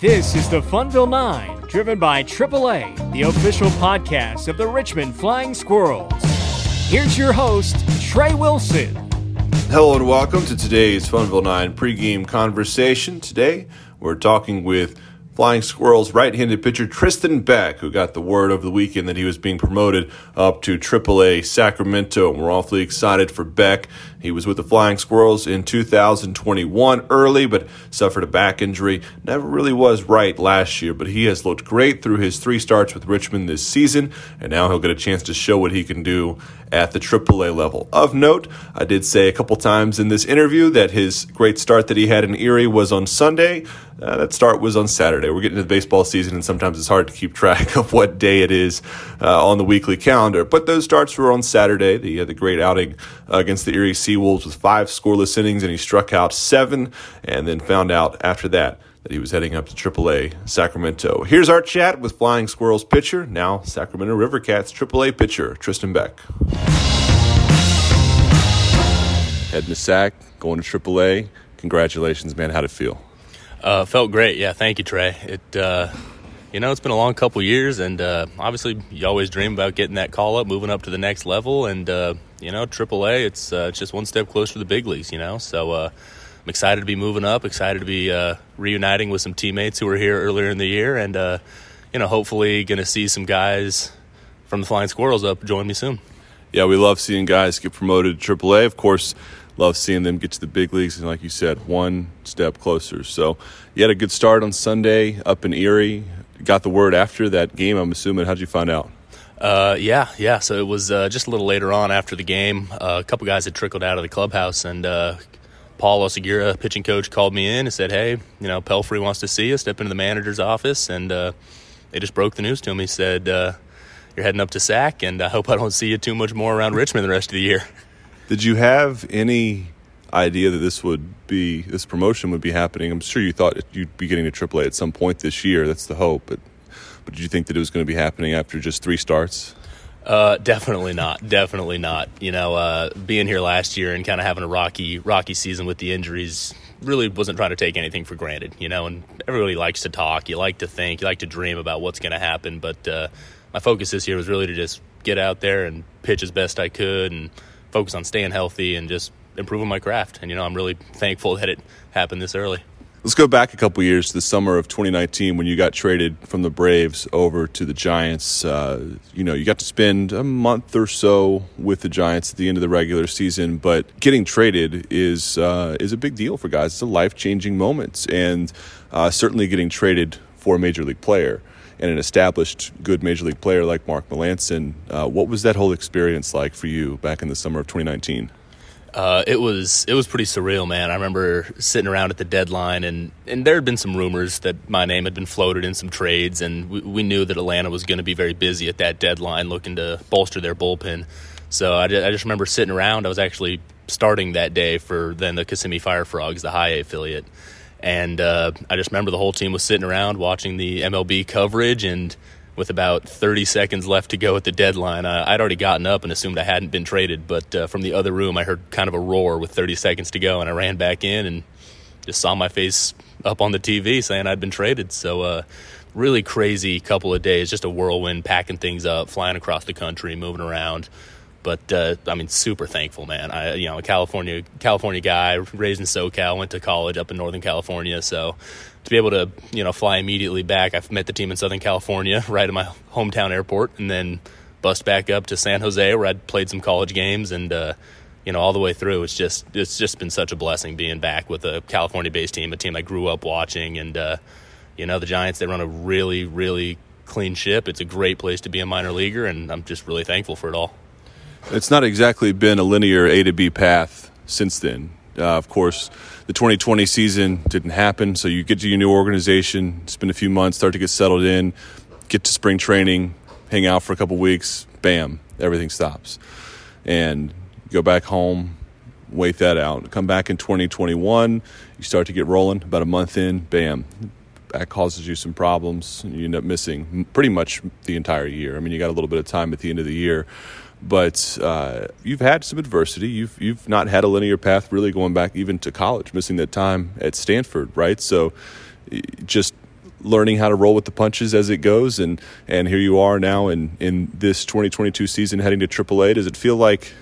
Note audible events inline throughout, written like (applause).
This is the Funville 9, driven by AAA, the official podcast of the Richmond Flying Squirrels. Here's your host, Trey Wilson. Hello and welcome to today's Funville 9 pregame conversation. Today, we're talking with Flying Squirrels right handed pitcher Tristan Beck, who got the word over the weekend that he was being promoted up to AAA Sacramento. We're awfully excited for Beck. He was with the Flying Squirrels in 2021 early, but suffered a back injury. Never really was right last year, but he has looked great through his three starts with Richmond this season, and now he'll get a chance to show what he can do at the AAA level. Of note, I did say a couple times in this interview that his great start that he had in Erie was on Sunday. Uh, that start was on Saturday. We're getting to the baseball season, and sometimes it's hard to keep track (laughs) of what day it is uh, on the weekly calendar. But those starts were on Saturday. He had the great outing uh, against the Erie Seawolves with five scoreless innings, and he struck out seven, and then found out after that that he was heading up to AAA Sacramento. Here's our chat with Flying Squirrels pitcher, now Sacramento River Cats AAA pitcher, Tristan Beck. Heading to Sac, going to AAA. Congratulations, man. How'd it feel? Uh, felt great. Yeah, thank you, Trey. It, uh, you know, it's been a long couple years, and uh, obviously, you always dream about getting that call up, moving up to the next level, and uh, you know, AAA. It's uh, it's just one step closer to the big leagues. You know, so uh, I'm excited to be moving up. Excited to be reuniting with some teammates who were here earlier in the year, and you know, hopefully, going to see some guys from the Flying Squirrels up join me soon. Yeah, we love seeing guys get promoted to AAA. Of course love seeing them get to the big leagues and like you said one step closer so you had a good start on sunday up in erie got the word after that game i'm assuming how'd you find out uh, yeah, yeah. So it was uh, just a little later on after the game. Uh, a couple guys had trickled out of the clubhouse, and uh, Paul Oseguera, pitching coach, called me in and said, "Hey, you know, Pelfrey wants to see you. Step into the manager's office." And uh, they just broke the news to him. He said, uh, "You're heading up to SAC, and I hope I don't see you too much more around Richmond the rest of the year." Did you have any idea that this would be this promotion would be happening? I'm sure you thought you'd be getting to AAA at some point this year. That's the hope, but but did you think that it was going to be happening after just three starts? Uh, definitely not. Definitely not. You know, uh, being here last year and kind of having a rocky, rocky season with the injuries really wasn't trying to take anything for granted. You know, and everybody likes to talk. You like to think. You like to dream about what's going to happen. But uh, my focus this year was really to just get out there and pitch as best I could and focus on staying healthy and just improving my craft. And you know, I'm really thankful that it happened this early. Let's go back a couple years to the summer of 2019 when you got traded from the Braves over to the Giants. Uh, you know, you got to spend a month or so with the Giants at the end of the regular season, but getting traded is uh, is a big deal for guys. It's a life changing moment, and uh, certainly getting traded for a major league player and an established good major league player like Mark Melancon. Uh, what was that whole experience like for you back in the summer of 2019? Uh, it was it was pretty surreal, man. I remember sitting around at the deadline, and, and there had been some rumors that my name had been floated in some trades, and we, we knew that Atlanta was going to be very busy at that deadline, looking to bolster their bullpen. So I, I just remember sitting around. I was actually starting that day for then the Kissimmee Fire Frogs, the high A affiliate, and uh, I just remember the whole team was sitting around watching the MLB coverage. And with about 30 seconds left to go at the deadline, I'd already gotten up and assumed I hadn't been traded. But uh, from the other room, I heard kind of a roar with 30 seconds to go. And I ran back in and just saw my face up on the TV saying I'd been traded. So, uh, really crazy couple of days, just a whirlwind, packing things up, flying across the country, moving around. But uh, I mean, super thankful, man. I, you know, a California California guy, raised in SoCal, went to college up in Northern California, so to be able to you know fly immediately back. I've met the team in Southern California, (laughs) right at my hometown airport, and then bust back up to San Jose, where I'd played some college games, and uh, you know all the way through. It's just it's just been such a blessing being back with a California-based team, a team I grew up watching, and uh, you know the Giants. They run a really really clean ship. It's a great place to be a minor leaguer, and I'm just really thankful for it all. It's not exactly been a linear A to B path since then. Uh, of course, the 2020 season didn't happen, so you get to your new organization, spend a few months, start to get settled in, get to spring training, hang out for a couple weeks, bam, everything stops. And go back home, wait that out. Come back in 2021, you start to get rolling, about a month in, bam, that causes you some problems. You end up missing pretty much the entire year. I mean, you got a little bit of time at the end of the year but uh, you've had some adversity. You've you've not had a linear path really going back even to college, missing that time at Stanford, right? So just learning how to roll with the punches as it goes, and and here you are now in in this 2022 season heading to AAA. Does it feel like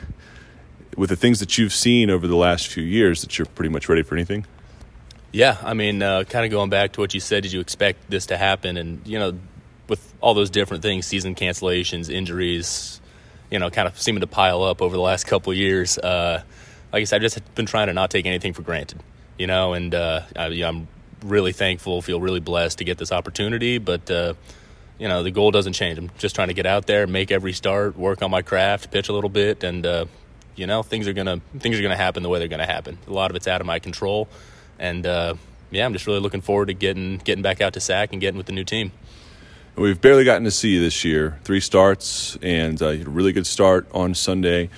with the things that you've seen over the last few years that you're pretty much ready for anything? Yeah, I mean, uh, kind of going back to what you said, did you expect this to happen? And you know, with all those different things, season cancellations, injuries, you know, kind of seeming to pile up over the last couple years. Uh, like I said, I've just been trying to not take anything for granted, you know, and uh, I, am really thankful, feel really blessed to get this opportunity. But uh, you know, the goal doesn't change. I'm just trying to get out there, make every start, work on my craft, pitch a little bit, and uh, you know, things are gonna things are gonna happen the way they're gonna happen. A lot of it's out of my control and uh, yeah, I'm just really looking forward to getting getting back out to SAC and getting with the new team. We've barely gotten to see you this year. Three starts and uh, a really good start on Sunday.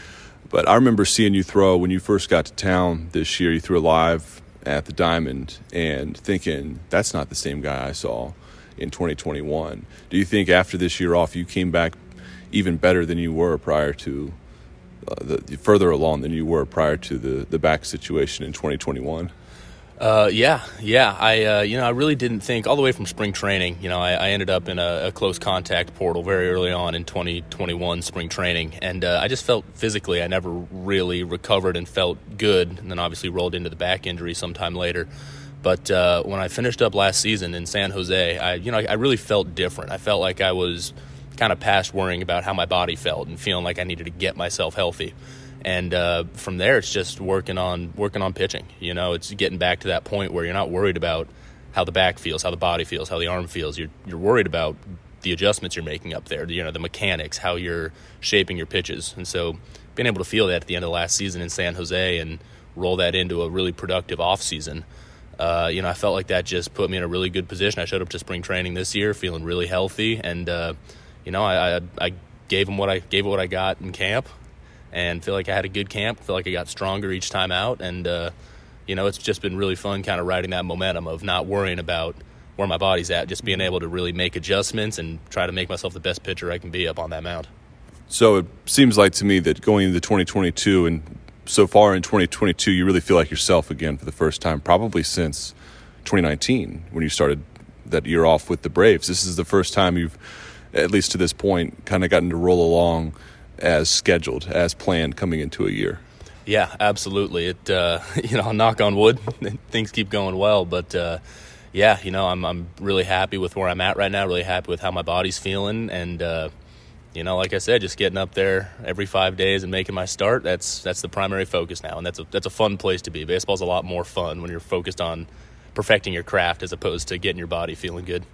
But I remember seeing you throw when you first got to town this year. You threw live at the Diamond and thinking that's not the same guy I saw in 2021. Do you think after this year off, you came back even better than you were prior to uh, the further along than you were prior to the the back situation in 2021? Uh, yeah, yeah. I, uh, you know, I really didn't think all the way from spring training. You know, I, I ended up in a, a, close contact portal very early on in 2021 spring training, and uh, I just felt physically I never really recovered and felt good. And then obviously rolled into the back injury sometime later. But uh, when I finished up last season in San Jose, I, you know, I, I really felt different. I felt like I was kind of past worrying about how my body felt and feeling like I needed to get myself healthy and uh, from there it's just working on working on pitching you know? It's getting back to that point where you're not worried about how the back feels how the body feels how the arm feels. You're, you're worried about the adjustments you're making up there you know the mechanics how you're shaping your pitches. And so being able to feel that at the end of last season in san jose and roll that into a really productive off season uh, you know i felt like that just put me in a really good position. I showed up to spring training this year feeling really healthy and uh, you know I, I, I gave them what i gave what i got in camp and feel like I had a good camp. Feel like I got stronger each time out, and uh, you know, it's just been really fun, kind of riding that momentum of not worrying about where my body's at, just being able to really make adjustments and try to make myself the best pitcher I can be up on that mound. So it seems like to me that going into 2022 and so far in 2022, you really feel like yourself again for the first time, probably since 2019 when you started that year off with the Braves. This is the first time you've, at least to this point, kind of gotten to roll along as scheduled, as planned coming into a year. Yeah, absolutely. It uh, (laughs) you know, knock on wood, (laughs) things keep going well, but uh, yeah, you know, I'm I'm really happy with where I'm at right now. Really happy with how my body's feeling, and uh, you know, like I said, just getting up there every five days and making my start. That's that's the primary focus now, and that's a that's a fun place to be. Baseball's a lot more fun when you're focused on perfecting your craft as opposed to getting your body feeling good.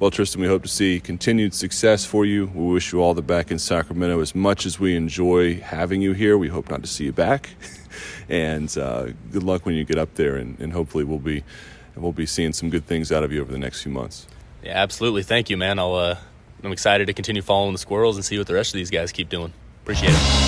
Well, Tristan, we hope to see continued success for you. We wish you all the back in Sacramento. As much as we enjoy having you here, we hope not to see you back. (laughs) and uh, good luck when you get up there, and, and hopefully we'll be we'll be seeing some good things out of you over the next few months. Yeah, absolutely. Thank you, man. I'll uh, I'm excited to continue following the squirrels and see what the rest of these guys keep doing. Appreciate it.